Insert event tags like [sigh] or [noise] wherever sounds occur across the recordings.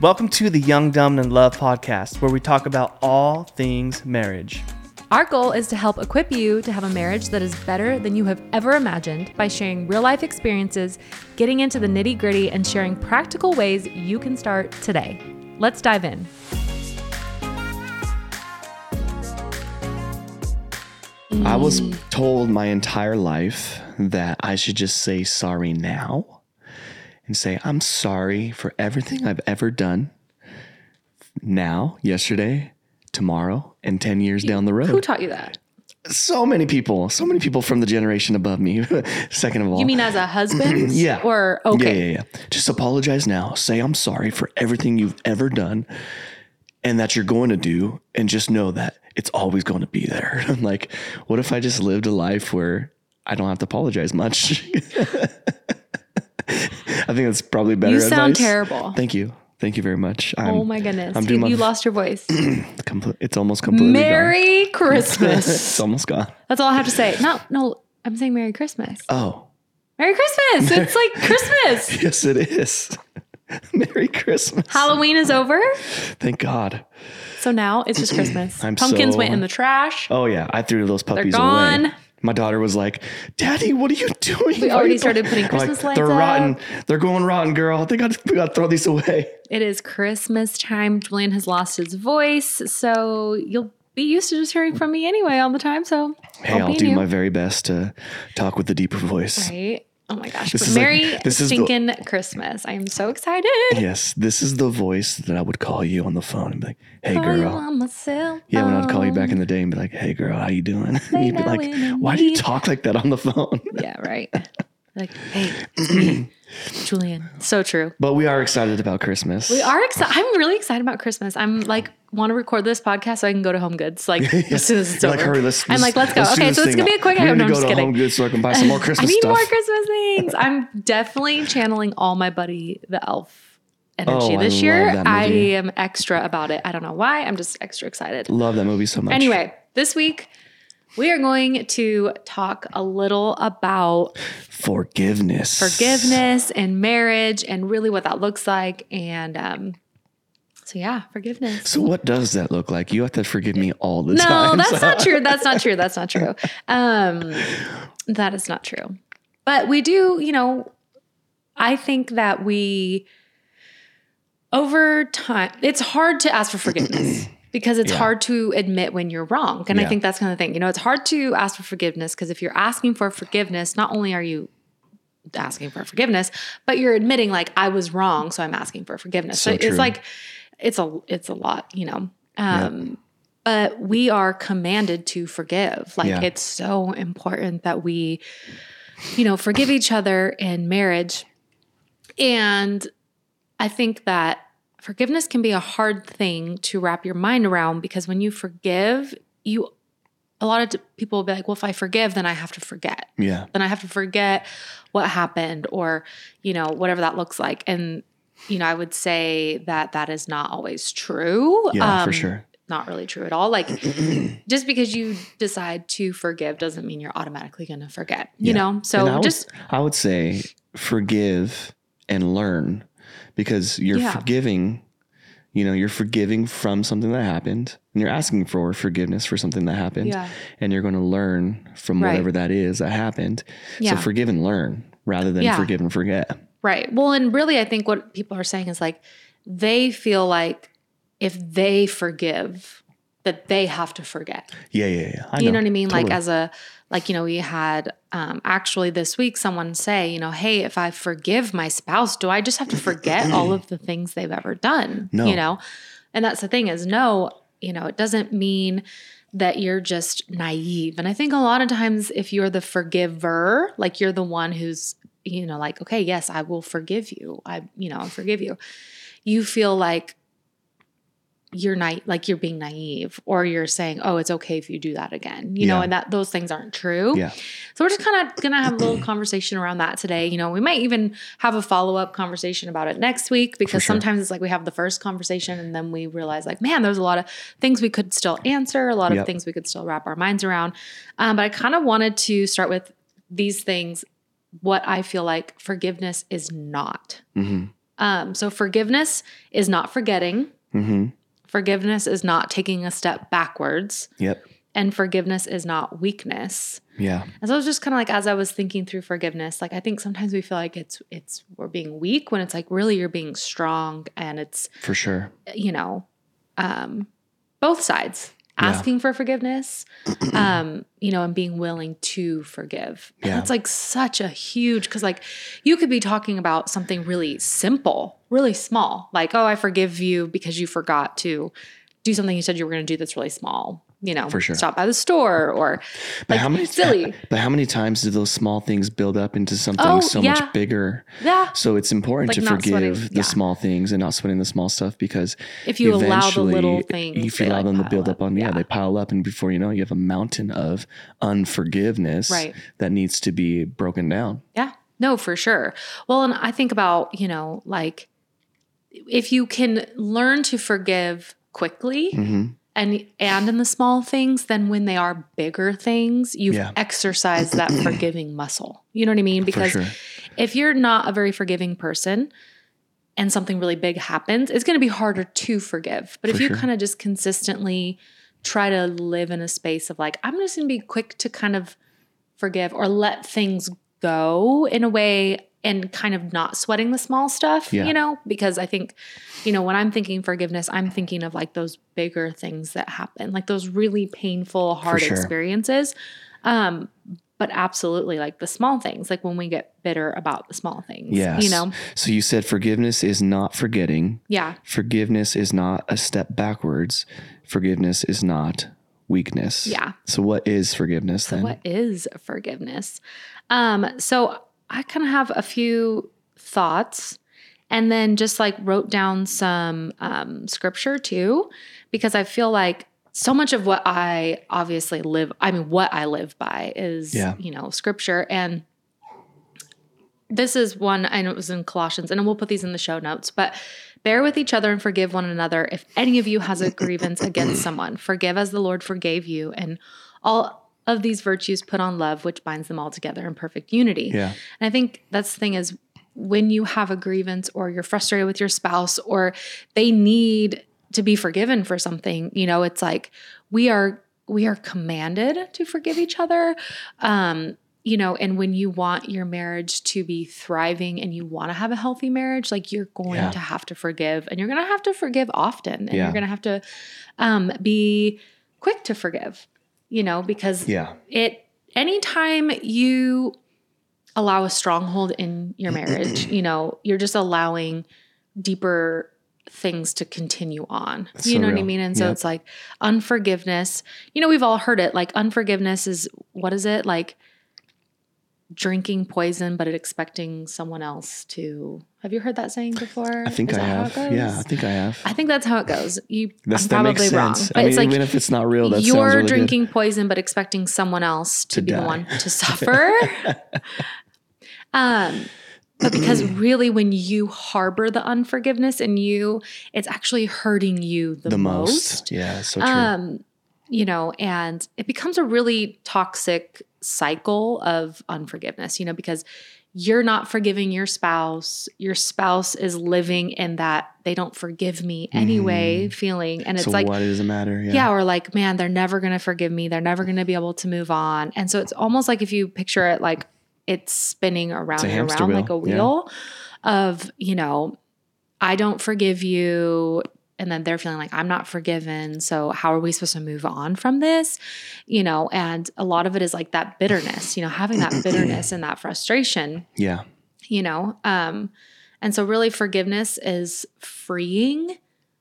Welcome to the Young, Dumb, and Love podcast, where we talk about all things marriage. Our goal is to help equip you to have a marriage that is better than you have ever imagined by sharing real life experiences, getting into the nitty gritty, and sharing practical ways you can start today. Let's dive in. I was told my entire life that I should just say sorry now and say, I'm sorry for everything I've ever done now, yesterday, tomorrow, and 10 years down the road. Who taught you that? so many people, so many people from the generation above me. [laughs] Second of all, You mean as a husband? [clears throat] Yeah. Or, okay. Yeah, yeah, yeah. Just apologize now. Say I'm sorry for everything you've ever done and that you're going to do. And just know that it's always going to be there. [laughs] I'm like, what if I just lived a life where I don't have to apologize much? [laughs] I think that's probably better. You sound advice. terrible. Thank you. Thank you very much. Oh I'm, Oh my goodness. I'm You, doing you lost your voice. [clears throat] it's almost completely gone. Merry Christmas. [laughs] It's almost gone. That's all I have to say. No, no, I'm saying Merry Christmas. Oh, Merry Christmas. [laughs] It's like Christmas. yes, it is. [laughs] Merry Christmas. Halloween is over. Thank God. So now it's just Christmas. [clears throat] I'm Pumpkins so- went in the trash. Oh yeah, I threw those puppies gone. away. My daughter was like, "Daddy, what are you doing?" We already started putting Christmas lights They're up. rotten. They're going rotten, girl. They got we got to throw these away. It is Christmas time. Julian has lost his voice, so you'll be used to just hearing from me anyway all the time. So Hey, I'll be do new. my very best to talk with the deeper voice. right. Oh my gosh! This But is like- Merry this is the- stinking Christmas! I am so excited. Yes, this is the voice that I would call you on the phone and be like, "Hey, Call girl." on my cell Yeah, when I'd call you back in the day and be like, "Hey, girl, how you doing?" [laughs] Lay You'd be like, "Why do you talk like that on the phone?" Yeah, right. [laughs] Like, hey, Julian. So true. But we are excited about Christmas. We are excited. I'm really excited about Christmas. I'm like want to record this podcast so I can go to Home Goods like [laughs] as soon as it's You're over. like, hurry, let's, I'm like, let's go. do okay, so it's gonna be a quick. We need I'm to go just to kidding. Home Goods so I can buy some [laughs] more Christmas. I Christmas need stuff. more Christmas things. I'm definitely channeling all my buddy the elf energy Oh, this love year. I am extra about it. I don't know why. I'm just extra excited. Love that movie so much. Anyway, this week we are going to talk a little about forgiveness. forgiveness and marriage and really what that looks like. And um, so, yeah, forgiveness. So what does that look like? You have to forgive me all the No, time. No, that's not true. That's not true. That's not true. [laughs] Um, that is not true. But we do, you know, I think that we, over time, it's hard to ask for forgiveness [clears throat] because it's Yeah. hard to admit when you're wrong. And I think that's kind of the thing. You know, it's hard to ask for forgiveness because if you're asking for forgiveness, not only are you asking for forgiveness, but you're admitting like I was wrong, so I'm asking for forgiveness. So, So it's like it's a it's a lot, you know. Um but we are commanded to forgive. Like Yeah. it's so important that we you know, forgive each other in marriage. And I think that forgiveness can be a hard thing to wrap your mind around because when you forgive, you a lot of people will be like, well, if I forgive, then I have to forget. Yeah. Then I have to forget what happened or, you know, whatever that looks like. And, you know, I would say that that is not always true. Yeah, for Um, sure. Not really true at all. Like, [clears throat] just because you decide to forgive doesn't mean you're automatically going to forget, you Yeah. know? So I would, just, I would say forgive and learn because you're Yeah. forgiving, you know, you're forgiving from something that happened and you're asking for forgiveness for something that happened yeah. and you're going to learn from Right. whatever that is that happened. Yeah. So forgive and learn rather than Yeah. forgive and forget. Right. Well, and really, I think what people are saying is like they feel like if they forgive, that they have to forget. Yeah, yeah, yeah. I you know what I mean? Like as a like you know we had um actually this week someone say you know hey if I forgive my spouse do I just have to forget all of the things they've ever done? No. You know, and that's the thing is no you know it doesn't mean that you're just naive. And I think a lot of times if you're the forgiver, like you're the one who's you know like okay yes I will forgive you I you know I forgive you, you feel like you're not like you're being naive or you're saying oh it's okay if you do that again you know and that those things aren't true Yeah. so we're just kind of gonna have a little conversation around that today you know we might even have a follow-up conversation about it next week because sure. sometimes it's like we have the first conversation and then we realize like man there's a lot of things we could still answer a lot of Yep. things we could still wrap our minds around um, but i kind of wanted to start with these things what i feel like forgiveness is not hmm Um, so forgiveness is not forgetting. Mm-hmm. Forgiveness is not taking a step backwards. Yep. And forgiveness is not weakness. Yeah. And so I was just kind of like as I was thinking through forgiveness, like I think sometimes we feel like it's it's we're being weak when it's like really you're being strong and it's For sure. you know, um, both sides Yeah. asking for forgiveness, [clears throat] um, you know, and being willing to forgive. And Yeah. that's like such a huge because like you could be talking about something really simple, really small, like oh I forgive you because you forgot to do something you said you were going to do that's really small. You know, For sure. stop by the store or But like how many silly. [laughs] But how many times do those small things build up into something Oh, so yeah. much bigger? Yeah. So it's important Like to forgive sweating- the yeah. small things and not sweating the small stuff because If you allow the little eventually, things, if you allow like, them to build up. up on, yeah, Yeah. they pile up, and before you know, you have a mountain of unforgiveness Right. that needs to be broken down. Yeah. No, for sure. Well, and I think about, you know, like if you can learn to forgive quickly hmm and and in the small things, then when they are bigger things, you've Yeah. exercised that [clears throat] forgiving muscle. You know what I mean? Because sure. if you're not a very forgiving person and something really big happens, it's going to be harder to forgive. But if you sure. kind of just consistently try to live in a space of like, I'm just going to be quick to kind of forgive or let things go in a way and kind of not sweating the small stuff, Yeah. you know? Because I think, you know, when I'm thinking forgiveness, I'm thinking of like those bigger things that happen, like those really painful, hard sure. experiences. Um, but absolutely like the small things, like when we get bitter about the small things, Yes. you know? So you said forgiveness is not forgetting. Yeah. Forgiveness is not a step backwards. Forgiveness is not weakness. Yeah. So what is forgiveness then? What is forgiveness? Um, so I kind of have a few thoughts and then just like wrote down some um, scripture too, because I feel like so much of what I obviously live, I mean, what I live by is, Yeah. you know, scripture. And this is one, I know it was in Colossians, and we'll put these in the show notes, but bear with each other and forgive one another. If any of you has a grievance against [clears throat] someone, forgive as the Lord forgave you. And all of these virtues put on love, which binds them all together in perfect unity. Yeah. And I think that's the thing is when you have a grievance or you're frustrated with your spouse or they need to be forgiven for something, you know, it's like we are we are commanded to forgive each other. Um, you know, and when you want your marriage to be thriving and you want to have a healthy marriage, like you're going Yeah. to have to forgive and you're going to have to forgive often and Yeah. you're going to have to um, be quick to forgive, you know, because Yeah. it anytime you allow a stronghold in your marriage, [clears throat] you know, you're just allowing deeper things to continue on. That's you so know what I mean? And so Yep. it's like unforgiveness. You know, we've all heard it. Like unforgiveness is what is it? Like drinking poison but expecting someone else to Have you heard that saying before? I think Is I have. Yeah, I think I have. I think that's how it goes. You That's, I'm probably wrong. But I mean, it's like even if it's not real, that you're really good. drinking poison but expecting someone else to, To be the one to [laughs] suffer. um but because [clears throat] really when you harbor the unforgiveness in you, it's actually hurting you the, the most. most. Yeah, so true. Um, you know, and it becomes a really toxic cycle of unforgiveness, you know, because you're not forgiving your spouse. Your spouse is living in that they don't forgive me anyway mm-hmm. feeling. And it's so like, why does it matter? Yeah. yeah, or like, man, they're never going to forgive me. They're never going to be able to move on. And so it's almost like if you picture it like it's spinning around a and around like a wheel, yeah. wheel of, you know, I don't forgive you. And then they're feeling like I'm not forgiven. So how are we supposed to move on from this? You know, and a lot of it is like that bitterness, you know, having that bitterness and that frustration Yeah. you know um and so really forgiveness is freeing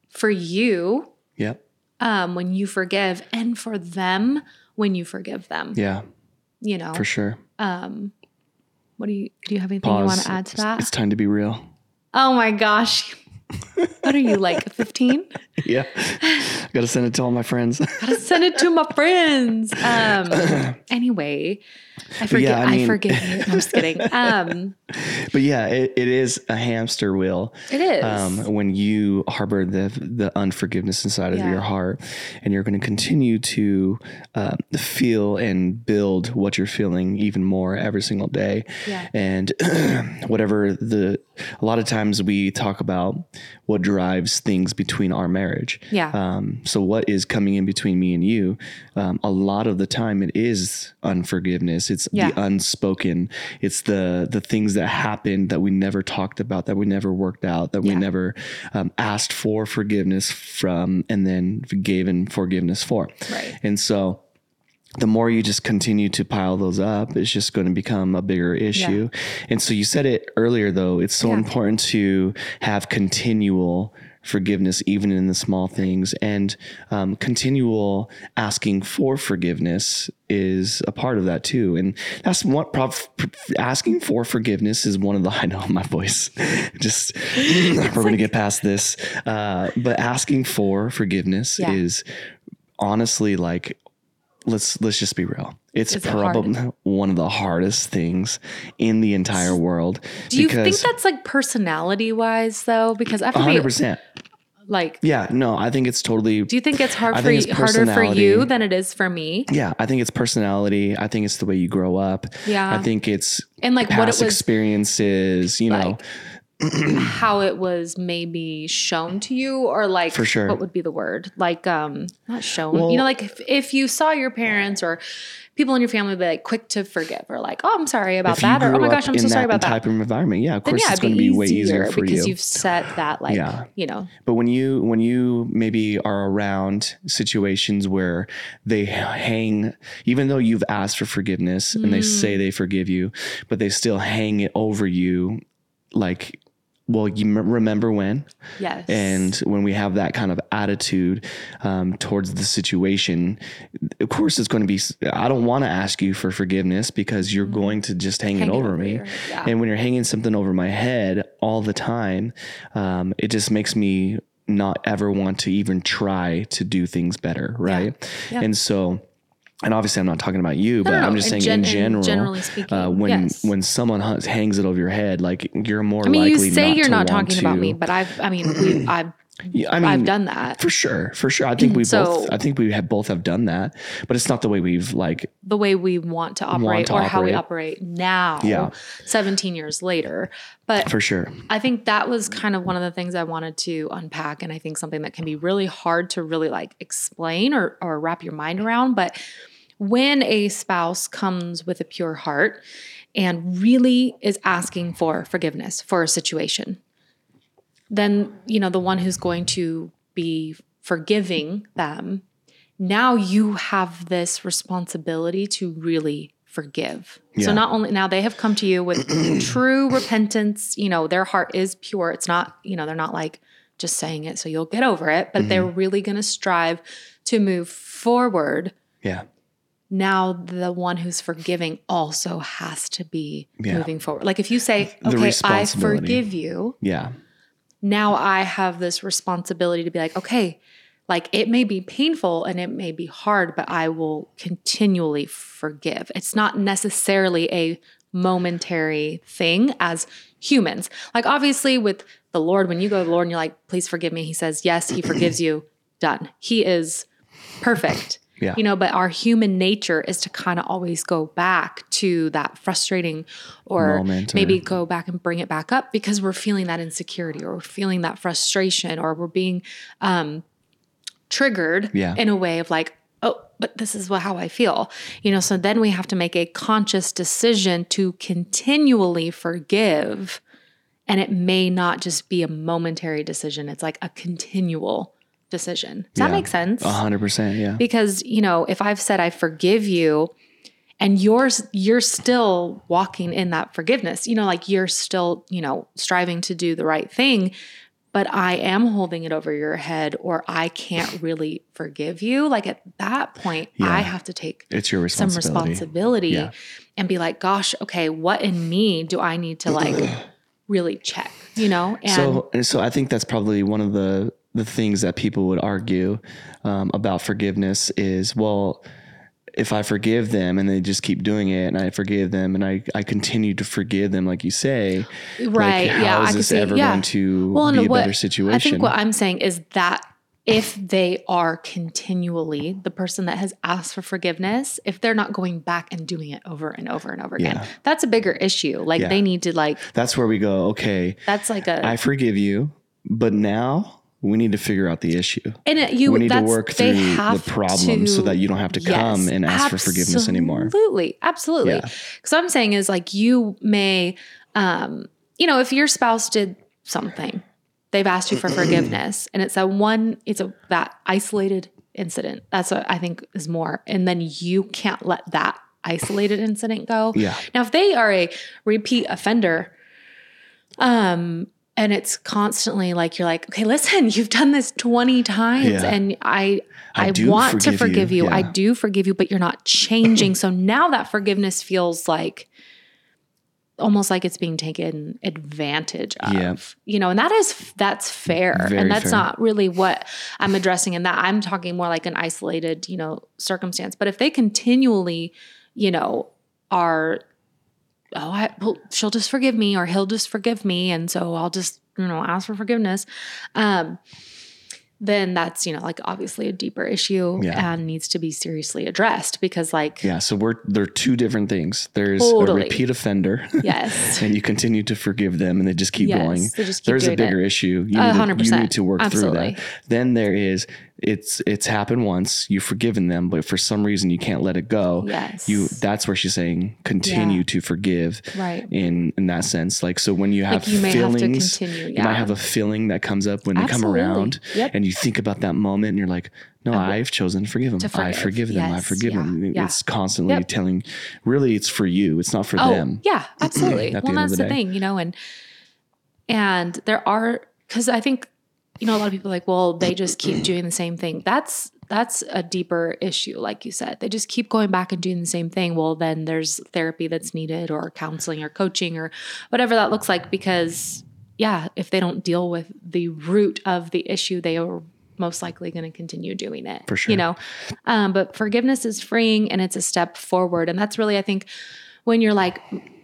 for you Yep. um when you forgive and for them when you forgive them Yeah. you know For sure. um what do you do you have anything you want to add to that It's time to be real. oh my gosh [laughs] what are you like 15 Yeah. Gotta send it to all my friends. Gotta send it to my friends. Um, [clears throat] anyway, I forget. yeah, I I, mean- forgive you. I'm just kidding. [laughs] Um, but yeah, it, it is a hamster wheel. it is. Um, when you harbor the the unforgiveness inside of your heart, and you're going to continue to uh, feel and build what you're feeling even more every single day. Yeah. And [clears throat] whatever the, a lot of times we talk about what drives things between our marriage. Yeah. Um, so what is coming in between me and you? Um, a lot of the time, it is unforgiveness. It's Yeah. the unspoken. It's the the things that happened that we never talked about, that we never worked out, that we never um, asked for forgiveness from, and then gave in forgiveness for. Right. And so. The more you just continue to pile those up, it's just going to become a bigger issue. And so you said it earlier, though, it's so Yeah. important to have continual forgiveness, even in the small things, and um, continual asking for forgiveness is a part of that too. And that's what prof- asking for forgiveness is one of the. [laughs] I know my voice, [laughs] just [clears throat] we're going to get past this, uh, but asking for forgiveness Yeah. is honestly like let's let's just be real. It's Is it probably one of the hardest things in the entire world. Do you think that's like personality wise though? Because I hundred percent? like, Yeah, no, I think it's totally. do you think it's hard I for it's harder for you than it is for me? yeah, I think it's personality. I think it's the way you grow up. Yeah. I think it's And like past what it was, experiences. You know, like, [clears throat] how it was maybe shown to you, or like For sure. what would be the word? Like, um, not shown. Well- you know, like if, if you saw your parents or people in your family be like quick to forgive, or like, oh, I'm sorry about that, or oh my gosh, I'm so sorry about that. type of environment, yeah, of course yeah, it's going to be way easier for because you. you've set that like Yeah. you know But when you when you maybe are around situations where they hang, even though you've asked for forgiveness and they say Mm. they forgive you, but they still hang it over you, like, well, you m- remember when? yes And when we have that kind of attitude um, towards the situation, of course, it's going to be. I don't want to ask you for forgiveness because you're going to just hang. Hang it over me. your- yeah. And when you're hanging something over my head all the time, um, it just makes me not ever want to even try to do things better, right? Yeah. And so. And obviously, I'm not talking about you, but no, I'm just saying gen- in general. generally speaking, uh, when yes. when someone hangs it over your head, like you're more I mean, likely you say not you're not want talking about me, but I've, I mean, we, [clears throat] I've, Yeah, I mean, I've done that. for sure, for sure. I think [clears throat] we So- both. I think we have both have done that, but it's not the way we've like. the way we want to operate to or how we operate. operate now, Yeah. 17 years later. But For sure. I think that was kind of one of the things I wanted to unpack. And I think something that can be really hard to really like explain or, or wrap your mind around. But when a spouse comes with a pure heart and really is asking for forgiveness for a situation, then, you know, the one who's going to be forgiving them, now you have this responsibility to really forgive. Yeah. So not only now they have come to you with [clears throat] true repentance, you know, their heart is pure. It's not, you know, they're not like just saying it so you'll get over it, but they're mm-hmm. really going to strive to move forward. Yeah. Now the one who's forgiving also has to be Yeah. moving forward. Like if you say, "Okay, I forgive you," Yeah. now I have this responsibility to be like, okay, like it may be painful and it may be hard, but I will continually forgive. It's not necessarily a momentary thing as humans. Like, obviously, with the Lord, when you go to the Lord and you're like, please forgive me, He says, yes, He forgives you, done. He is perfect. Yeah. You know, but our human nature is to kind of always go back to that frustrating or Moment or- maybe go back and bring it back up because we're feeling that insecurity or we're feeling that frustration or we're being um, triggered Yeah. in a way of like, oh, but this is what, how I feel. You know, so then we have to make a conscious decision to continually forgive. And it may not just be a momentary decision, it's like a continual decision. Does that make sense? A hundred percent. Yeah. because you know if i've said i forgive you and you're you're still walking in that forgiveness you know like you're still you know striving to do the right thing but i am holding it over your head or i can't [laughs] really forgive you like at that point Yeah. i have to take It's your some responsibility. responsibility Yeah. and be like gosh okay what in me do i need to like [clears throat] really check you know and so, and so I think that's probably one of the the things that people would argue um, about forgiveness is well if I forgive them and they just keep doing it and I forgive them and I, I continue to forgive them, like you say, Right. Like, how yeah. is I this see. ever yeah. going to well, be a what, better situation? I think what I'm saying is that if they are continually the person that has asked for forgiveness, if they're not going back and doing it over and over and over again, Yeah. that's a bigger issue. Like Yeah. they need to like That's where we go, okay, that's like a I forgive you, but now we need to figure out the issue. and it, you we need to work through the problem so that you don't have to Yes, come and ask for forgiveness anymore. Absolutely, absolutely. Yeah. Because I'm saying is like you may, um, you know, if your spouse did something, they've asked you for [clears throat] forgiveness, and it's a one, it's a that isolated incident. That's what I think is more, and then you can't let that isolated incident go. Yeah. Now, if they are a repeat offender, um, and it's constantly like you're like, okay, listen, [laughs] you've done this 20 times, Yeah. and I I I, want to forgive you. forgive you. I do forgive you, but you're not changing. [laughs] so now that forgiveness feels like almost like it's being taken advantage of. Yeah. You know, and that is that's fair. Very and that's fair. not really what I'm addressing in that. I'm talking more like an isolated, you know, circumstance. But if they continually, you know, are oh, I, well, she'll just forgive me or he'll just forgive me. And so I'll just, you know, ask for forgiveness. Um, then that's, you know, like obviously a deeper issue Yeah. and needs to be seriously addressed because, like, Yeah, so we're they're two different things. There's Totally. a repeat offender, yes. [laughs] and you continue to forgive them, and they just keep Yes, going. just keep There's a doing it. bigger issue. You A need, to, you need to work through that. Then there is it's it's happened once. You've forgiven them, but for some reason you can't let it go. Yes. You that's where she's saying continue Yeah. to forgive. Right. In in that sense, like so when you have Like you may have feelings, continue, you might have a feeling that comes up when they come around, Yep. and you think about that moment, and you're like, no, um, I've chosen to forgive them. To I forgive. forgive them. I forgive Yeah. them. Yeah. It's constantly Yep. telling. Really, it's for you. It's not for Oh, them. yeah, [clears throat] absolutely. At the well, that's the the, thing, you know, and and there are because I think you know a lot of people are like, well, they just keep doing the same thing. That's that's a deeper issue, like you said. They just keep going back and doing the same thing. Well, then there's therapy that's needed, or counseling, or coaching, or whatever that looks like. Because yeah, if they don't deal with the root of the issue, they are most likely going to continue doing it. For sure. You know, um, but forgiveness is freeing and it's a step forward. And that's really, I think, when you're like,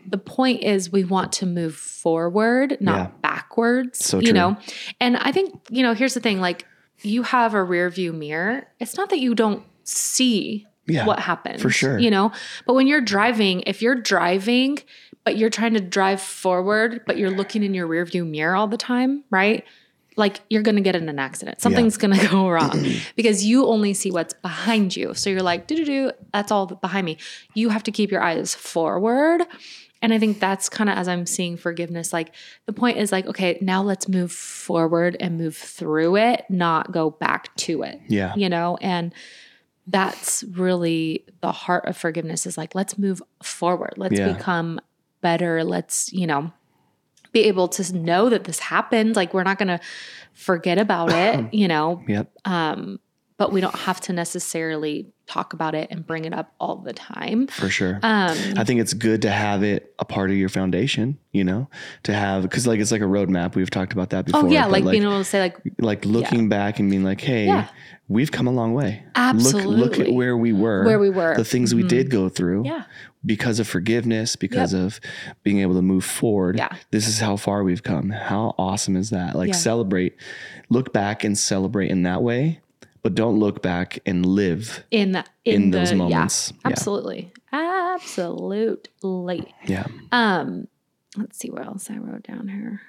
the point is we want to move forward, not Yeah. backwards. So you know, and I think you know. Here's the thing: like you have a rear view mirror. It's not that you don't see Yeah, what happened for sure. You know, but when you're driving, if you're driving, but you're trying to drive forward, but you're looking in your rear view mirror all the time, right? Like you're going to get in an accident. Something's going to go [laughs] wrong [clears throat] because you only see what's behind you. So you're like, do do do, that's all behind me. You have to keep your eyes forward. And I think that's kind of as I'm seeing forgiveness, like the point is like, okay, now let's move forward and move through it, not go back to it. Yeah. You know, and that's really the heart of forgiveness is like, let's move forward. Let's Yeah. become better. Let's, you know, be able to know that this happened. Like we're not going to forget about it, [clears throat] you know, Yep. um, but we don't have to necessarily talk about it and bring it up all the time. For sure. Um, I think it's good to have it a part of your foundation, you know, to have, because like it's like a roadmap. We've talked about that before. oh yeah, but, like, being able to say like, like looking back and being like, hey, Yeah. we've come a long way. Look, look at where we were, Where we were. Mm-hmm. the things we did go through. yeah, Because of forgiveness, because of being able to move forward. Yeah. This is how far we've come. How awesome is that? Like Yeah. celebrate, look back and celebrate in that way, but don't look back and live. in the, In the, those yeah, moments. Yeah. absolutely, absolutely. Yeah. Um, let's see what else I wrote down here.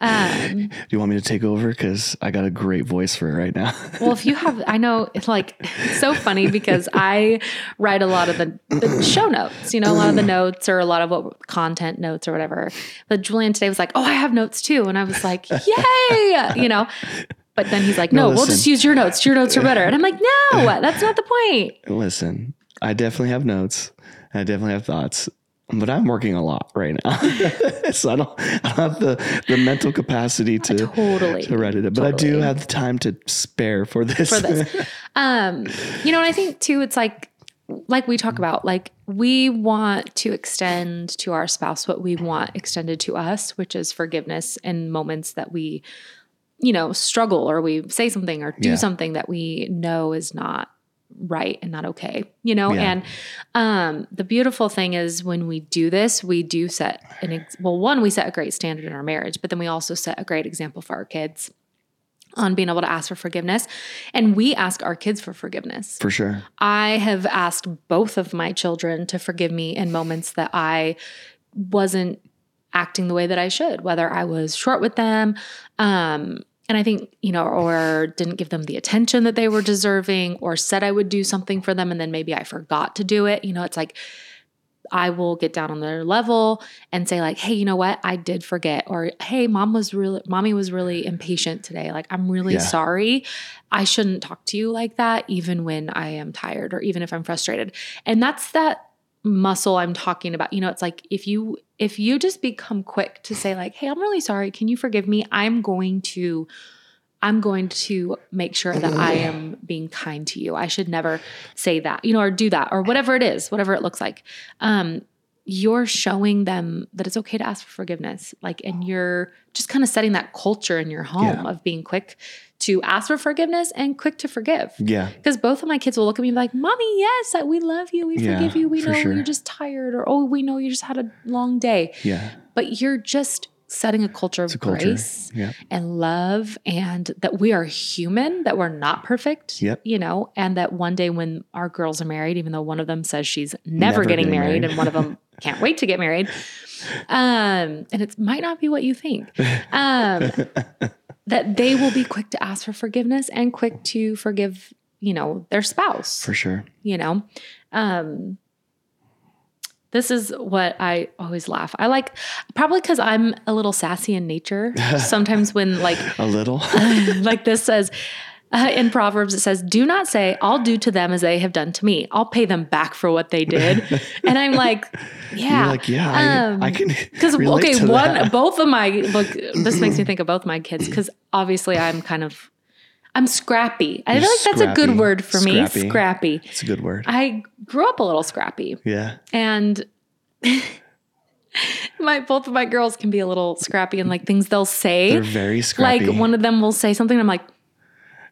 Um, [laughs] Do you want me to take over? Because I got a great voice for it right now. [laughs] well, if you have, I know it's like it's so funny because I write a lot of the, the show notes, you know, a lot of the notes or a lot of what content notes or whatever. But Julian today was like, "Oh, I have notes too," and I was like, "Yay!" You know. But then he's like, "No, No, we'll just use your notes. Your notes are better." And I'm like, "No, [laughs] that's not the point." Listen, I definitely have notes. I definitely have thoughts, but I'm working a lot right now, [laughs] so I don't, I don't have the, the mental capacity to Totally. to write it. But I do have the time to spare for this. for this. [laughs] Um, you know, and I think too, it's like, like we talk about, like we want to extend to our spouse what we want extended to us, which is forgiveness in moments that we you know, struggle or we say something or do Yeah. something that we know is not right and not okay, you know? Yeah. And um, the beautiful thing is when we do this, we do set an, ex- well, one, we set a great standard in our marriage, but then we also set a great example for our kids on being able to ask for forgiveness. And we ask our kids for forgiveness. For sure. I have asked both of my children to forgive me in moments that I wasn't acting the way that I should, whether I was short with them, um, and I think, you know, or didn't give them the attention that they were deserving, or said I would do something for them and then maybe I forgot to do it. You know, it's like I will get down on their level and say, like, hey, you know what? I did forget. Or hey, mom was really mommy was really impatient today. Like, I'm really Yeah. sorry. I shouldn't talk to you like that, even when I am tired or even if I'm frustrated. And that's that muscle I'm talking about. You know, it's like if you if you just become quick to say like, "Hey, I'm really sorry. Can you forgive me?" I'm going to I'm going to make sure that I am being kind to you. I should never say that, you know, or do that or whatever it is, whatever it looks like. Um you're showing them that it's okay to ask for forgiveness. Like and you're just kind of setting that culture in your home Yeah. of being quick to ask for forgiveness and quick to forgive. Yeah. Because both of my kids will look at me and be like, Mommy, yes, we love you. We Yeah, forgive you. We know sure. you're just tired. Or, oh, we know you just had a long day. Yeah. But you're just setting a culture of a culture. grace Yeah. and love and that we are human, that we're not perfect, Yep. you know, and that one day when our girls are married, even though one of them says she's never, Never getting getting married, married. and one of them can't wait to get married. [laughs] Um, and it might not be what you think. [laughs] Um, that they will be quick to ask for forgiveness and quick to forgive, you know, their spouse For sure. you know um this is what i always laugh i like probably because i'm a little sassy in nature [laughs] sometimes when like A little. [laughs] like this says uh, in proverbs it says do not say i'll do to them as they have done to me i'll pay them back for what they did [laughs] and i'm like yeah You're like, yeah, I, Um, I can. because okay one that. both of my look this makes me [clears throat] think of both my kids because obviously i'm kind of i'm scrappy i You're feel like that's a good word for me Scrappy. scrappy It's a good word. i grew up a little scrappy yeah. and [laughs] my both of my girls can be a little scrappy and like things they'll say They're very scrappy. like one of them will say something and i'm like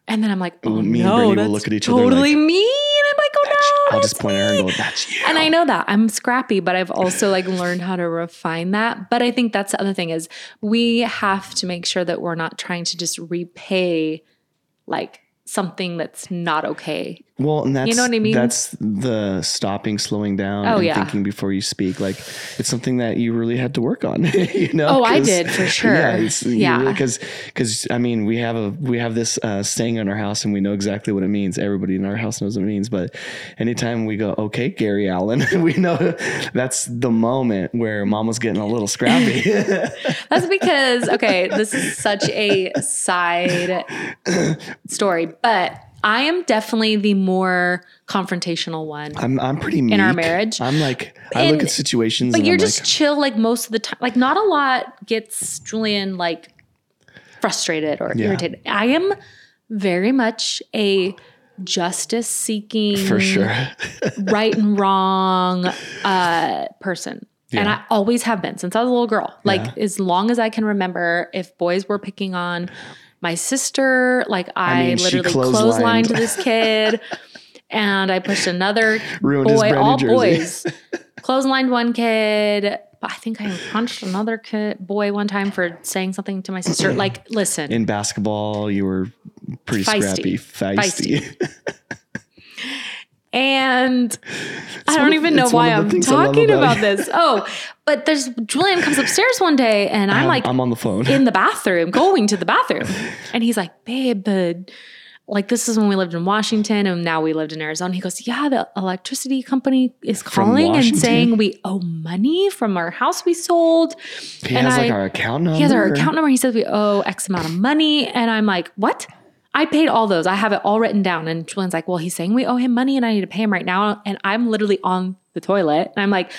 and then i'm like oh me and no Brittany will that's look at each other totally like, me and i'm like oh no I'll just point at her and me." go, "That's you." and I know that I'm scrappy, but I've also like learned how to refine that. But I think that's the other thing is we have to make sure that we're not trying to just repay like something that's not okay. Well, and that's you know what I mean? That's the stopping, slowing down, Oh, and yeah. thinking before you speak. Like it's something that you really had to work on. [laughs] you know? Oh, I did, for [laughs] sure. Yeah, Yeah. Because because I mean, we have a we have this uh, saying in our house, and we know exactly what it means. Everybody in our house knows what it means. But anytime we go, okay, Gary Allen, [laughs] we know that's the moment where Mama's getting a little scrappy. That's because, okay, this is such a side story, but I am definitely the more confrontational one. I'm I'm pretty meek. In our marriage. I'm like I look at situations, But and you're I'm just like, chill like most of the time. Like not a lot gets Julian like frustrated or Yeah. irritated. I am very much a justice seeking for sure. [laughs] right and wrong uh person. And I always have been since I was a little girl. Like Yeah. as long as I can remember, if boys were picking on my sister, like I, mean, literally clotheslined. clotheslined this [laughs] kid and I pushed another Ruined boy, all boys. [laughs] clotheslined one kid. I think I punched another kid, boy one time for saying something to my sister. [clears throat] Like, listen, in basketball, you were pretty Feisty. scrappy, feisty. [laughs] And I don't even know why I'm I talking about about, this. [laughs] Oh, but there's Julian comes upstairs one day and I'm, I'm, like I'm on the phone. in the [laughs] bathroom, going to the bathroom. And he's like, babe, but like this is when we lived in Washington and now we lived in Arizona. He goes, Yeah, the electricity company is calling and saying we owe money from our house we sold. he and has like our account number. He has our account number. He says we owe X amount of money. And I'm like, what? I paid all those. I have it all written down. And Julian's like, well, he's saying we owe him money and I need to pay him right now. And I'm literally on the toilet. And I'm like,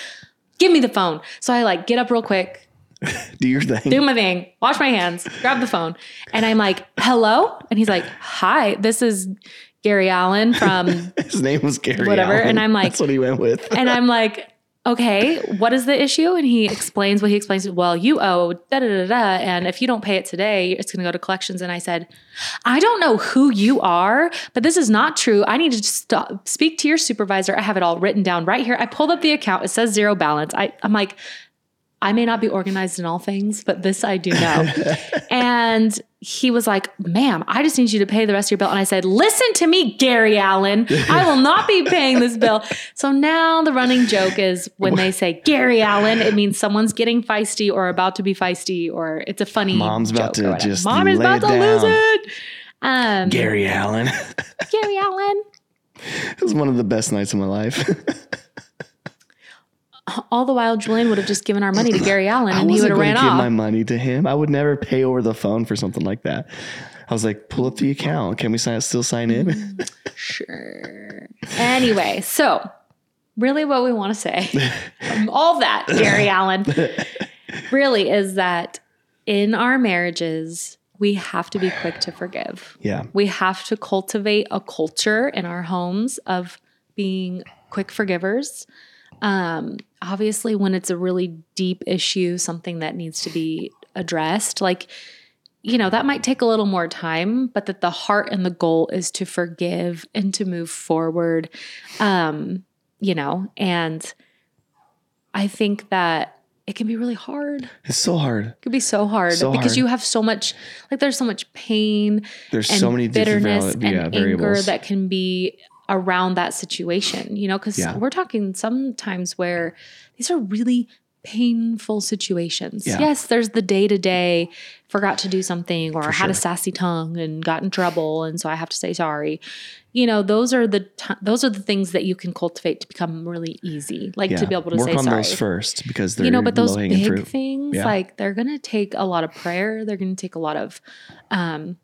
give me the phone. So I like get up real quick, [laughs] Do your thing. do my thing, wash my hands, grab the phone. And I'm like, hello? And he's like, hi, this is Gary Allen from, [laughs] His name was Gary. Whatever, Allen. and I'm like- that's what he went with. and I'm like, okay, what is the issue? And he explains what he explains. Well, you owe da da da da, and if you don't pay it today, it's going to go to collections. And I said, I don't know who you are, but this is not true. I need to stop, speak to your supervisor. I have it all written down right here. I pulled up the account. It says zero balance. I, I'm like, I may not be organized in all things, but this I do know. [laughs] and he was like, ma'am, I just need you to pay the rest of your bill. And I said, listen to me, Gary Allen. I will not be paying this bill. [laughs] So now the running joke is when they say Gary Allen, it means someone's getting feisty or about to be feisty or it's a funny Mom's about to just Mom is about to lose it. Um, Gary Allen. [laughs] Gary Allen. it was one of the best nights of my life. [laughs] All the while, Julian would have just given our money to Gary Allen and he would have ran to give off. my money to him. I would never pay over the phone for something like that. I was like, pull up the account. Can we sign, still sign in? [laughs] Sure. Anyway, so really what we want to say from all that, Gary [laughs] Allen, really is that in our marriages, we have to be quick to forgive. yeah. We have to cultivate a culture in our homes of being quick forgivers. Um, obviously, when it's a really deep issue, something that needs to be addressed, like, you know, that might take a little more time, but that the heart and the goal is to forgive and to move forward. Um, you know, and I think that it can be really hard. It's so hard. It could be so hard So because hard. you have so much, like, there's so much pain There's and so many different bitterness val- and yeah, anger variables. that can be around that situation, you know, because Yeah. we're talking sometimes where these are really painful situations. Yeah. Yes, there's the day to day, forgot to do something or For had a sassy tongue and got in trouble, and so I have to say sorry. You know, those are the t- those are the things that you can cultivate to become really easy, like to be able to Work say on sorry those first because they're you know but those big fruit. things Yeah. like they're going to take a lot of prayer they're going to take a lot of um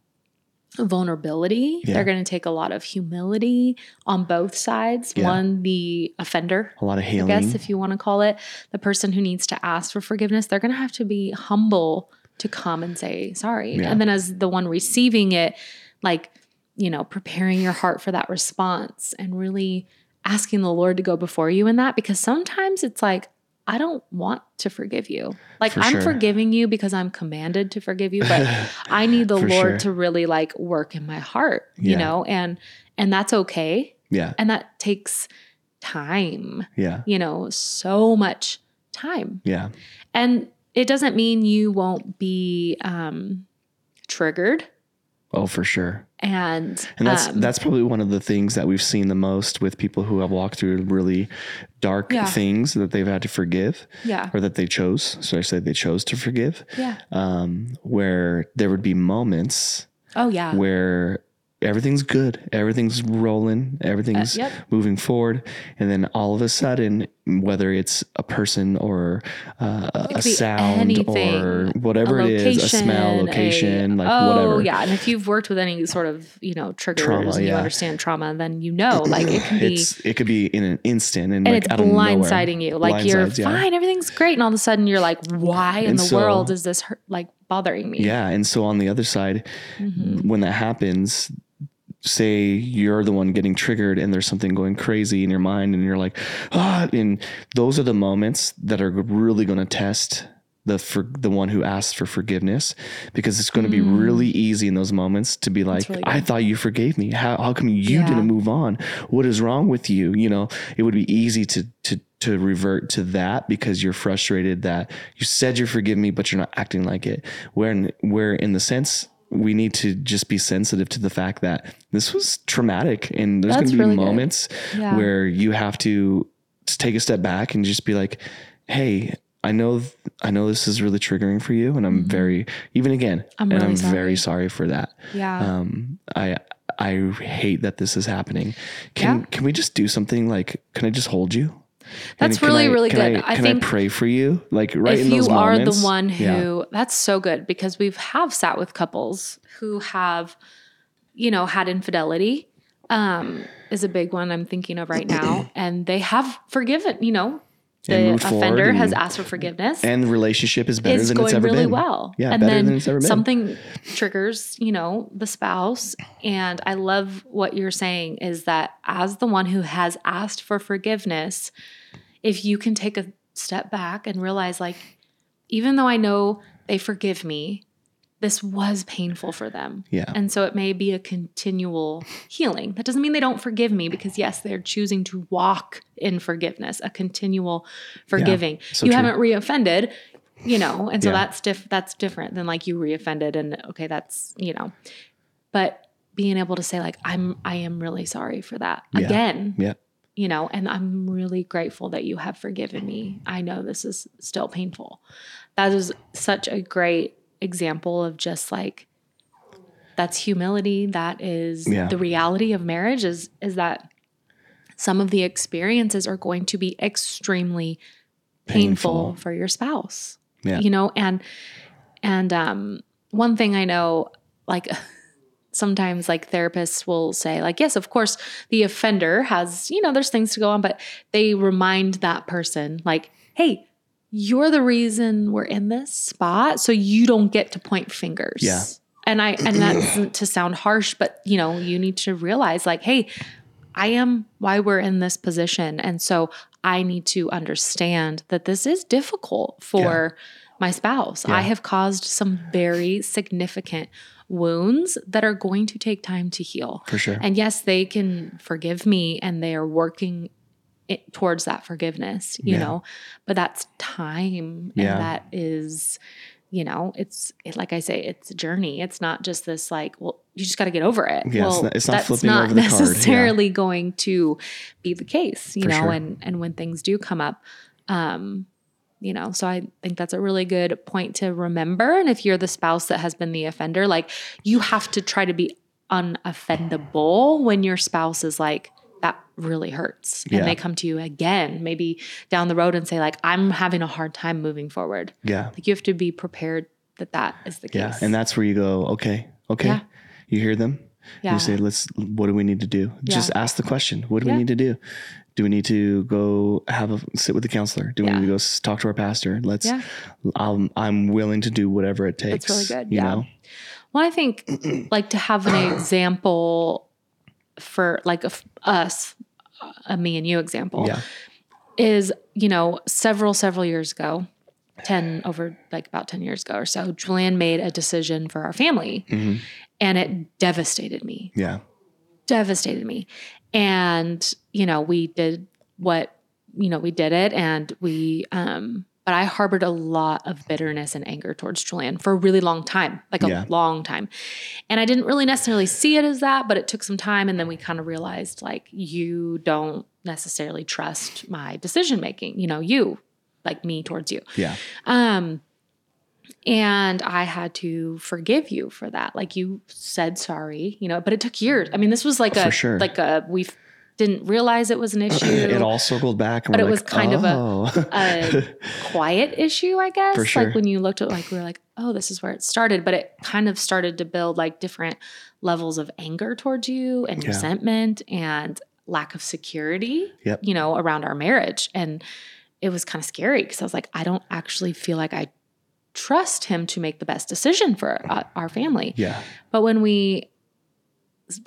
vulnerability Yeah. they're going to take a lot of humility on both sides Yeah. one the offender A lot of i guess if you want to call it the person who needs to ask for forgiveness they're going to have to be humble to come and say sorry Yeah. and then as the one receiving it like you know preparing your heart for that response and really asking the lord to go before you in that because sometimes it's like i don't want to forgive you like For i'm sure. forgiving you because i'm commanded to forgive you but [laughs] i need the For lord sure. to really like work in my heart you know and and that's okay yeah. and that takes time Yeah. you know, so much time. Yeah. And it doesn't mean you won't be um, triggered. Oh, for sure. And, And that's um, that's probably one of the things that we've seen the most with people who have walked through really dark Yeah. things that they've had to forgive yeah, or that they chose. So I said they chose to forgive. yeah. Um, where there would be moments Oh, yeah. where everything's good, everything's rolling, everything's Uh, yep. moving forward, and then all of a sudden, whether it's a person or uh, a sound anything. or whatever it is, a smell, location, a- like oh, whatever. yeah. And if you've worked with any sort of, you know, triggers Trauma, and you understand trauma, then you know, like it can be. It's it could be in an instant and, and like it's out of nowhere. blindsiding you. Like you're Blindsides, yeah. fine, everything's great, and all of a sudden you're like, "Why in And the so- world is this hurt, like bothering me?" Yeah, and so on the other side, Mm-hmm. when that happens, say you're the one getting triggered and there's something going crazy in your mind and you're like, ah, and those are the moments that are really going to test the for the one who asks for forgiveness because it's going to be really easy in those moments to be like Mm. really I thought you forgave me. How how come you Yeah. didn't move on? What is wrong with you? You know it would be easy to to to revert to that because you're frustrated that you said you forgive me but you're not acting like it. Where in, where in the sense we need to just be sensitive to the fact that this was traumatic and there's going to be really moments Yeah. where you have to take a step back and just be like, "Hey, I know, I know this is really triggering for you, and I'm very, even again, Mm-hmm. I'm and really I'm very sorry for that. Yeah. Um, I, I hate that this is happening. Can, Yeah. can we just do something like? Can I just hold you? That's really, I- really good. I, I can think I pray for you? Like right if in those you are the one Yeah. who that's so good because we've have sat with couples who have you know had infidelity um is a big one i'm thinking of right now [clears throat] and they have forgiven you know the offender has asked for forgiveness and the relationship is better it's than going it's ever really been. well Yeah, and better then than it's ever been. something triggers you know the spouse and i love what you're saying is that as the one who has asked for forgiveness if you can take a step back and realize, like, even though I know they forgive me, this was painful for them. Yeah. And so it may be a continual healing. That doesn't mean they don't forgive me because, yes, they're choosing to walk in forgiveness, a continual forgiving. so you true. haven't reoffended, you know, and so Yeah. that's diff- that's different than like you reoffended and okay, that's, you know, but being able to say like I'm I am really sorry for that Yeah. again, Yeah. You know, and I'm really grateful that you have forgiven me. I know this is still painful. That is such a great example of just like that's humility. That is Yeah. the reality of marriage is is that some of the experiences are going to be extremely painful, Painful. for your spouse. Yeah. You know, and and um one thing I know like [laughs] sometimes like therapists will say like yes of course the offender has you know there's things to go on but they remind that person like hey you're the reason we're in this spot so you don't get to point fingers Yeah. and i and that isn't to sound harsh but you know you need to realize like hey i am why we're in this position and so i need to understand that this is difficult for my spouse i have caused some very significant wounds that are going to take time to heal For sure. and yes, they can forgive me and they are working it towards that forgiveness, you Yeah. know, but that's time. Yeah. And that is, you know, it's it, like I say, it's a journey. It's not just this like, well, you just got to get over it. Yeah, it's not- it's not that's flipping not over the card, yeah. necessarily going to be the case, you For know, sure. and and when things do come up, um, you know so i think that's a really good point to remember and if you're the spouse that has been the offender like you have to try to be unoffendable when your spouse is like that really hurts and Yeah. they come to you again maybe down the road and say like i'm having a hard time moving forward Yeah. like you have to be prepared that that is the case Yeah. And that's where you go, okay, okay. Yeah. You hear them. yeah You say, let's, what do we need to do? Just ask the question. What do we need to do? Do we need to go have a sit with the counselor? Do we Yeah. need to go talk to our pastor? Let's, Yeah. I'm, I'm willing to do whatever it takes. really good, You yeah. know? Well, I think [clears throat] like to have an example for like a us, a me and you example Yeah. is, you know, several, several years ago, 10 over like about 10 years ago or so, Julian made a decision for our family Mhm. and it devastated me, Yeah. devastated me. And, you know, we did what, you know, we did it and we, um, but I harbored a lot of bitterness and anger towards Julian for a really long time, like a Yeah. long time. And I didn't really necessarily see it as that, but it took some time. And then we kind of realized like, you don't necessarily trust my decision making, you know, you, like me towards you. Yeah. Um, and I had to forgive you for that. Like you said sorry, you know, but it took years. I mean, this was like a sure. like a we didn't realize it was an [clears throat] issue. It all circled back. And But it was like, kind of a- oh. a [laughs] quiet issue, I guess. For sure. Like when you looked at like we were like, oh, this is where it started, but it kind of started to build like different levels of anger towards you and Yeah. resentment and lack of security, Yep. you know, around our marriage. And it was kind of scary because I was like, I don't actually feel like I trust him to make the best decision for our family. yeah. But when we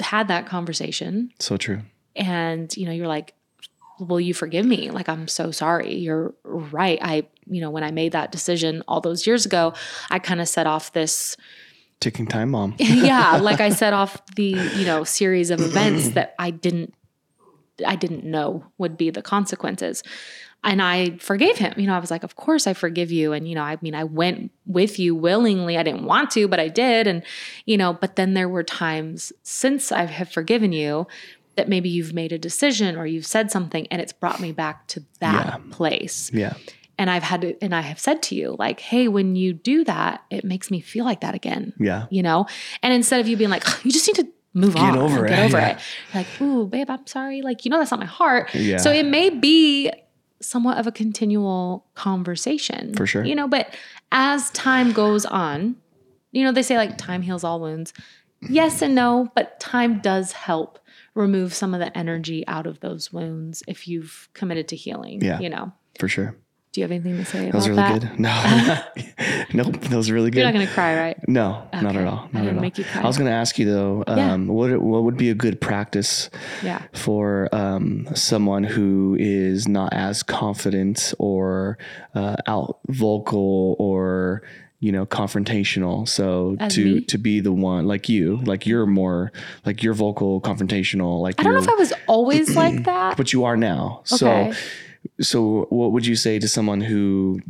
had that conversation, So true. And you know you're like will you forgive me? Like i'm so sorry. You're right. I you know when i made that decision all those years ago i kind of set off this Ticking time bomb. [laughs] yeah like i set off the you know series of events that i didn't i didn't know would be the consequences. And i forgave him. You know i was like of course i forgive you. And you know i mean i went with you willingly. I didn't want to but i did. And you know but then there were times since i have forgiven you that maybe you've made a decision or you've said something and it's brought me back to that Yeah. place Yeah. and i've had to and i have said to you like hey when you do that it makes me feel like that again Yeah. you know? And instead of you being like, you just need to move Get on, over get it, over yeah. it. Like, ooh, babe, I'm sorry. Like, you know, that's not my heart. Yeah. So it may be somewhat of a continual conversation. For sure. You know, but as time goes on, you know, they say like time heals all wounds. Yes and no, but time does help remove some of the energy out of those wounds if you've committed to healing, Yeah. you know? For sure. Do you have anything to say That was really that? good. No, [laughs] [laughs] nope. That was really good. You're not gonna cry, right? No, not at all. I Not at all. make you cry. I was going to ask you though, Yeah. um, what what would be a good practice Yeah. for um, someone who is not as confident or uh, out vocal or you know confrontational? So As to me? to be the one like you, like you're more like you're vocal, confrontational. Like I don't know if I was always [clears throat] like that. but you are now. Okay. So so what would you say to someone who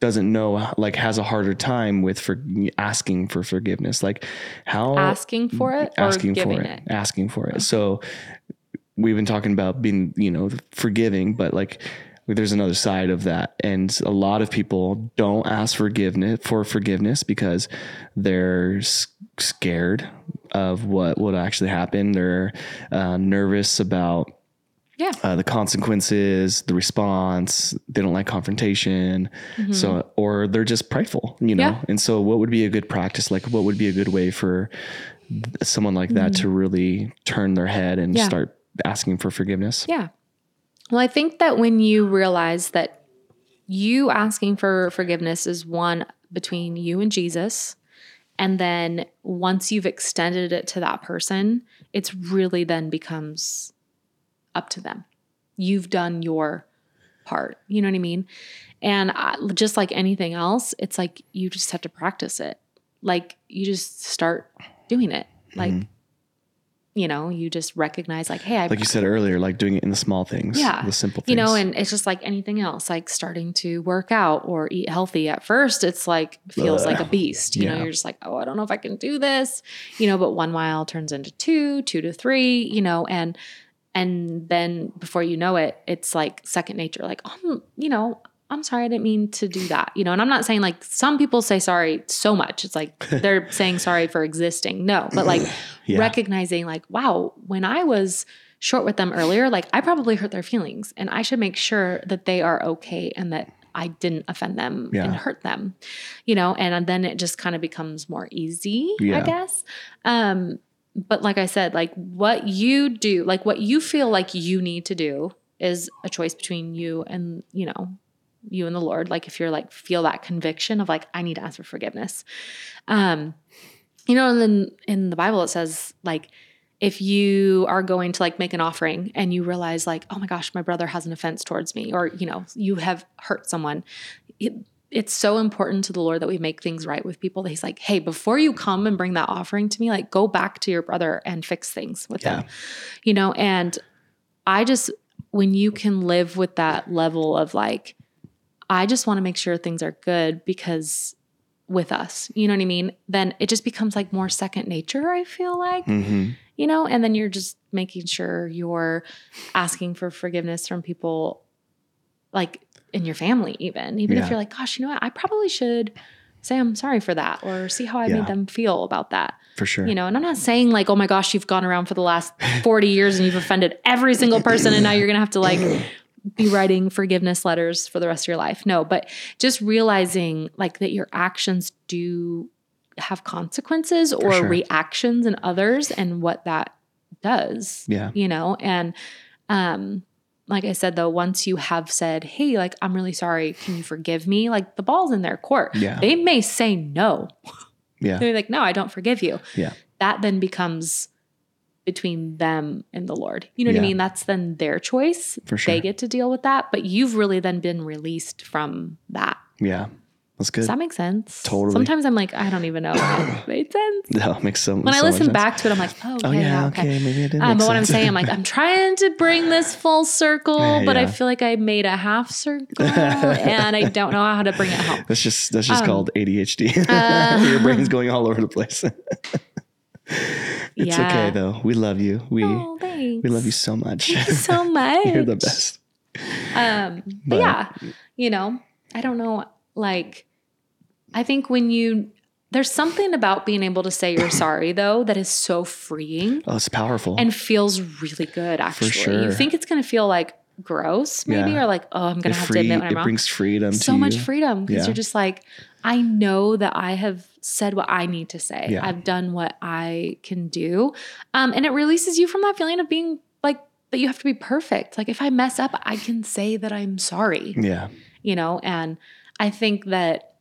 doesn't know like has a harder time with for asking for forgiveness like how Asking for it asking for it, it. asking for it so we've been talking about being you know forgiving but like there's another side of that and a lot of people don't ask forgiveness for forgiveness because they're scared of what would actually happen they're uh, nervous about Yeah. uh, the consequences, the response. They don't like confrontation. So, or they're just prideful, you know? Mm-hmm. Yeah. And so, what would be a good practice? Like, what would be a good way for someone like that to really turn their head and Mm-hmm. Yeah. start asking for forgiveness? Yeah. Well, I think that when you realize that you asking for forgiveness is one between you and Jesus, and then once you've extended it to that person, it's really then becomes up to them. You've done your part. You know what I mean? And I, just like anything else, it's like you just have to practice it. Like you just start doing it. Like, mm-hmm. You know, you just recognize, like, hey, I. Like you said earlier, like doing it in the small things, Yeah. the simple things. you know, and it's just like anything else, like starting to work out or eat healthy. At first, it's like feels like a beast. You know, you're just like, oh, I don't know if I can do this. You know, but one mile turns into two, two to three. You know, and and then before you know it, it's like second nature. Like, um, you know, I'm sorry, I didn't mean to do that. You know, and I'm not saying like some people say sorry so much. It's like [laughs] they're saying sorry for existing. No, but like [clears throat] Yeah. recognizing like, wow, when I was short with them earlier, like I probably hurt their feelings and I should make sure that they are okay and that I didn't offend them Yeah. and hurt them, you know, and then it just kind of becomes more easy, I guess. Um, but like I said, like what you do, like what you feel like you need to do is a choice between you and, you know, you and the Lord. Like if you're like feel that conviction of like, I need to ask for forgiveness. Um, you know, and then in the Bible it says like if you are going to like make an offering and you realize like, oh my gosh, my brother has an offense towards me, or you know, you have hurt someone. It, it's so important to the Lord that we make things right with people that He's like, hey, before you come and bring that offering to me, like go back to your brother and fix things with Yeah. them. You know, and I just when you can live with that level of like, I just want to make sure things are good because with us, you know what I mean? Then it just becomes like more second nature, I feel like, hmm you know, and then you're just making sure you're asking for forgiveness from people like in your family, even, even Yeah. if you're like, gosh, you know what? I probably should say I'm sorry for that or see how I Yeah. made them feel about that. for sure. You know, and I'm not saying like, oh my gosh, you've gone around for the last [laughs] 40 years and you've offended every single person and now you're going to have to like be writing forgiveness letters for the rest of your life. No, but just realizing like that your actions do have consequences or sure. reactions in others and what that does. Yeah. You know, and um like I said though, once you have said, "Hey, like I'm really sorry, can you forgive me?" Like the ball's in their court. Yeah. They may say no. Yeah. [laughs] They're like, no, I don't forgive you. Yeah. That then becomes between them and the Lord. You know what I mean? That's then their choice. For sure. They get to deal with that, but you've really then been released from that. Yeah. That's good. Does that make sense? Totally. Sometimes I'm like, I don't even know if it [coughs] made sense. that makes some. When I so much listen sense. back to it, I'm like, oh, Oh yeah, okay. okay. Maybe it did. Um, make but what I'm saying, I'm like, I'm trying to bring this full circle, but I feel like I made a half [laughs] circle and I don't know how to bring it home. That's just that's just Um, called ADHD. [laughs] uh, Your brain's going all over the place. [laughs] [laughs] it's Yeah. okay though. We love you. We Oh, we love you so much. You so much. [laughs] You're the best. Um, but, But- yeah, you know, I don't know. Like, I think when you, there's something about being able to say you're [coughs] sorry, though, that is so freeing Oh, it's powerful. and feels really good, actually. You sure. think it's going to feel like gross, maybe, Yeah. or like, oh, I'm going it to have free, to admit when I'm it wrong. brings freedom so much you. freedom because Yeah. you're just like, I know that I have said what I need to say. Yeah. I've done what I can do. Um, and it releases you from that feeling of being like, that you have to be perfect. Like, if I mess up, I can say that I'm sorry Yeah. you know, and I think that,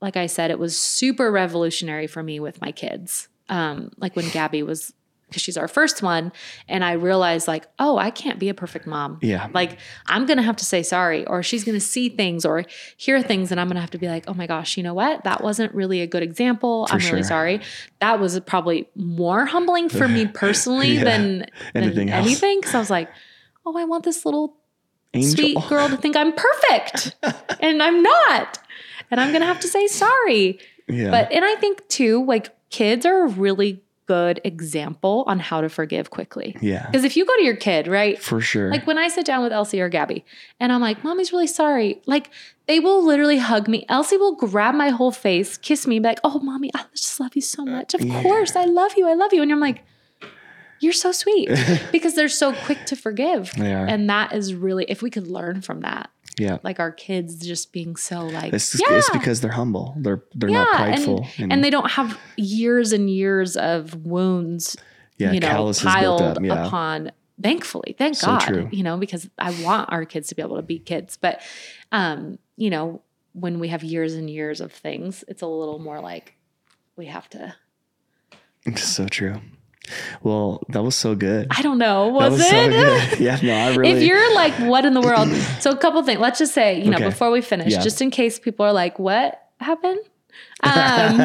like I said, it was super revolutionary for me with my kids. Um, like when Gabby was, because she's our first one, and I realized, like, oh, I can't be a perfect mom. Yeah. Like, I'm going to have to say sorry, or she's going to see things or hear things, and I'm going to have to be like, oh my gosh, you know what? That wasn't really a good example. I'm really sorry. That was probably more humbling for me [laughs] personally Yeah. than than Anything anything. Because I was like, oh, I want this little Angel. sweet girl to think I'm perfect, [laughs] and I'm not, and I'm going to have to say sorry. Yeah. But and I think too, like kids are a really good example on how to forgive quickly. yeah. Because if you go to your kid, right? For sure. Like when I sit down with Elsie or Gabby and I'm like, Mommy's really sorry. Like they will literally hug me. Elsie will grab my whole face, kiss me, be like, Oh, mommy, I just love you so uh, much. Of yeah. course, I love you. I love you. And I'm like, You're so sweet. [laughs] because they're so quick to forgive. And that is really if we could learn from that. Yeah. Like our kids just being so like It's, yeah. it's because they're humble. They're they're not prideful. and, and they don't have years and years of wounds yeah, you know, calluses built piled up. Yeah. upon. Thankfully, thank So God, true. you know, because I want our kids to be able to be kids. But, um, you know, when we have years and years of things, it's a little more like we have to. It's so true. Well, that was so good. I don't know. Was, was it? good. [laughs] Yeah, no, I really If you're like, what in the world? [clears throat] So, a couple things. Let's just say, you know, Okay. before we finish, Yeah. just in case people are like, what happened? [laughs] Um,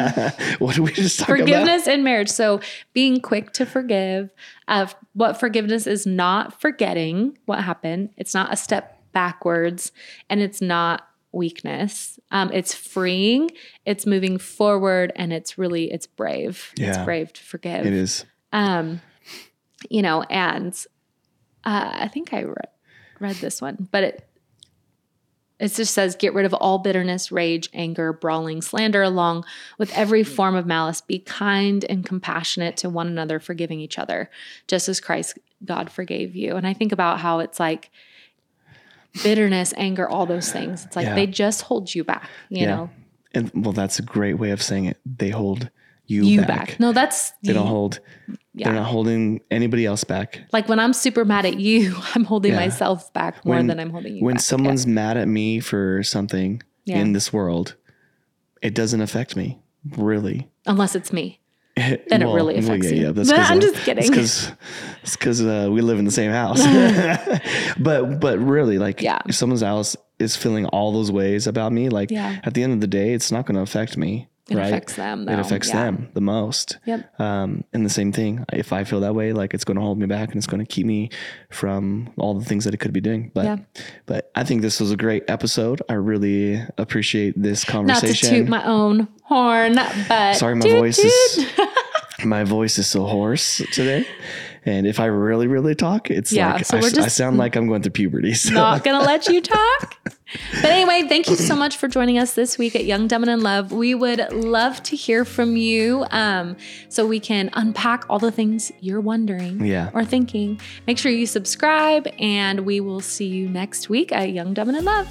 what did we just talk about? forgiveness in marriage. So being quick to forgive. Uh, what forgiveness is not forgetting what happened. It's not a step backwards, and it's not weakness. Um, it's freeing. It's moving forward, and it's really it's brave. It's brave to forgive. It is. Um, you know, and uh, I think I read, read this one, but it it just says, "Get rid of all bitterness, rage, anger, brawling, slander, along with every form of malice. Be kind and compassionate to one another, forgiving each other, just as Christ God forgave you." And I think about how it's like bitterness, anger, all those things. It's like Yeah. they just hold you back. You Yeah. know, And well, that's a great way of saying it. They hold you, you back. back. No, that's They don't hold. Yeah. They're not holding anybody else back. Like when I'm super mad at you, [laughs] I'm holding Yeah. myself back more When- than I'm holding you when back. someone's mad at me for something Yeah. in this world, it doesn't affect me really. Unless it's me. Then [laughs] Then it really affects you. [laughs] that's But 'cause I'm just kidding. It's because uh, we live in the same house. but but really, like, Yeah. if someone else is feeling all those ways about me, like, Yeah. at the end of the day, it's not going to affect me. It right? affects them. It affects Yeah. them the most. Yep. Um, and the same thing, if I feel that way, like it's going to hold me back and it's going to keep me from all the things that it could be doing. But, Yeah. but I think this was a great episode. I really appreciate this Not to conversation. toot my own horn, but Sorry, my toot, voice toot. is [laughs] my voice is so hoarse today. And if I really, really talk, it's Yeah, like so I, I sound like I'm going through puberty. [laughs] So not gonna let you talk. But anyway, thank you so much for joining us this week at Young, Dumb, and in Love. We would love to hear from you, um, so we can unpack all the things you're wondering Yeah. or thinking. Make sure you subscribe, and we will see you next week at Young, Dumb, and in Love.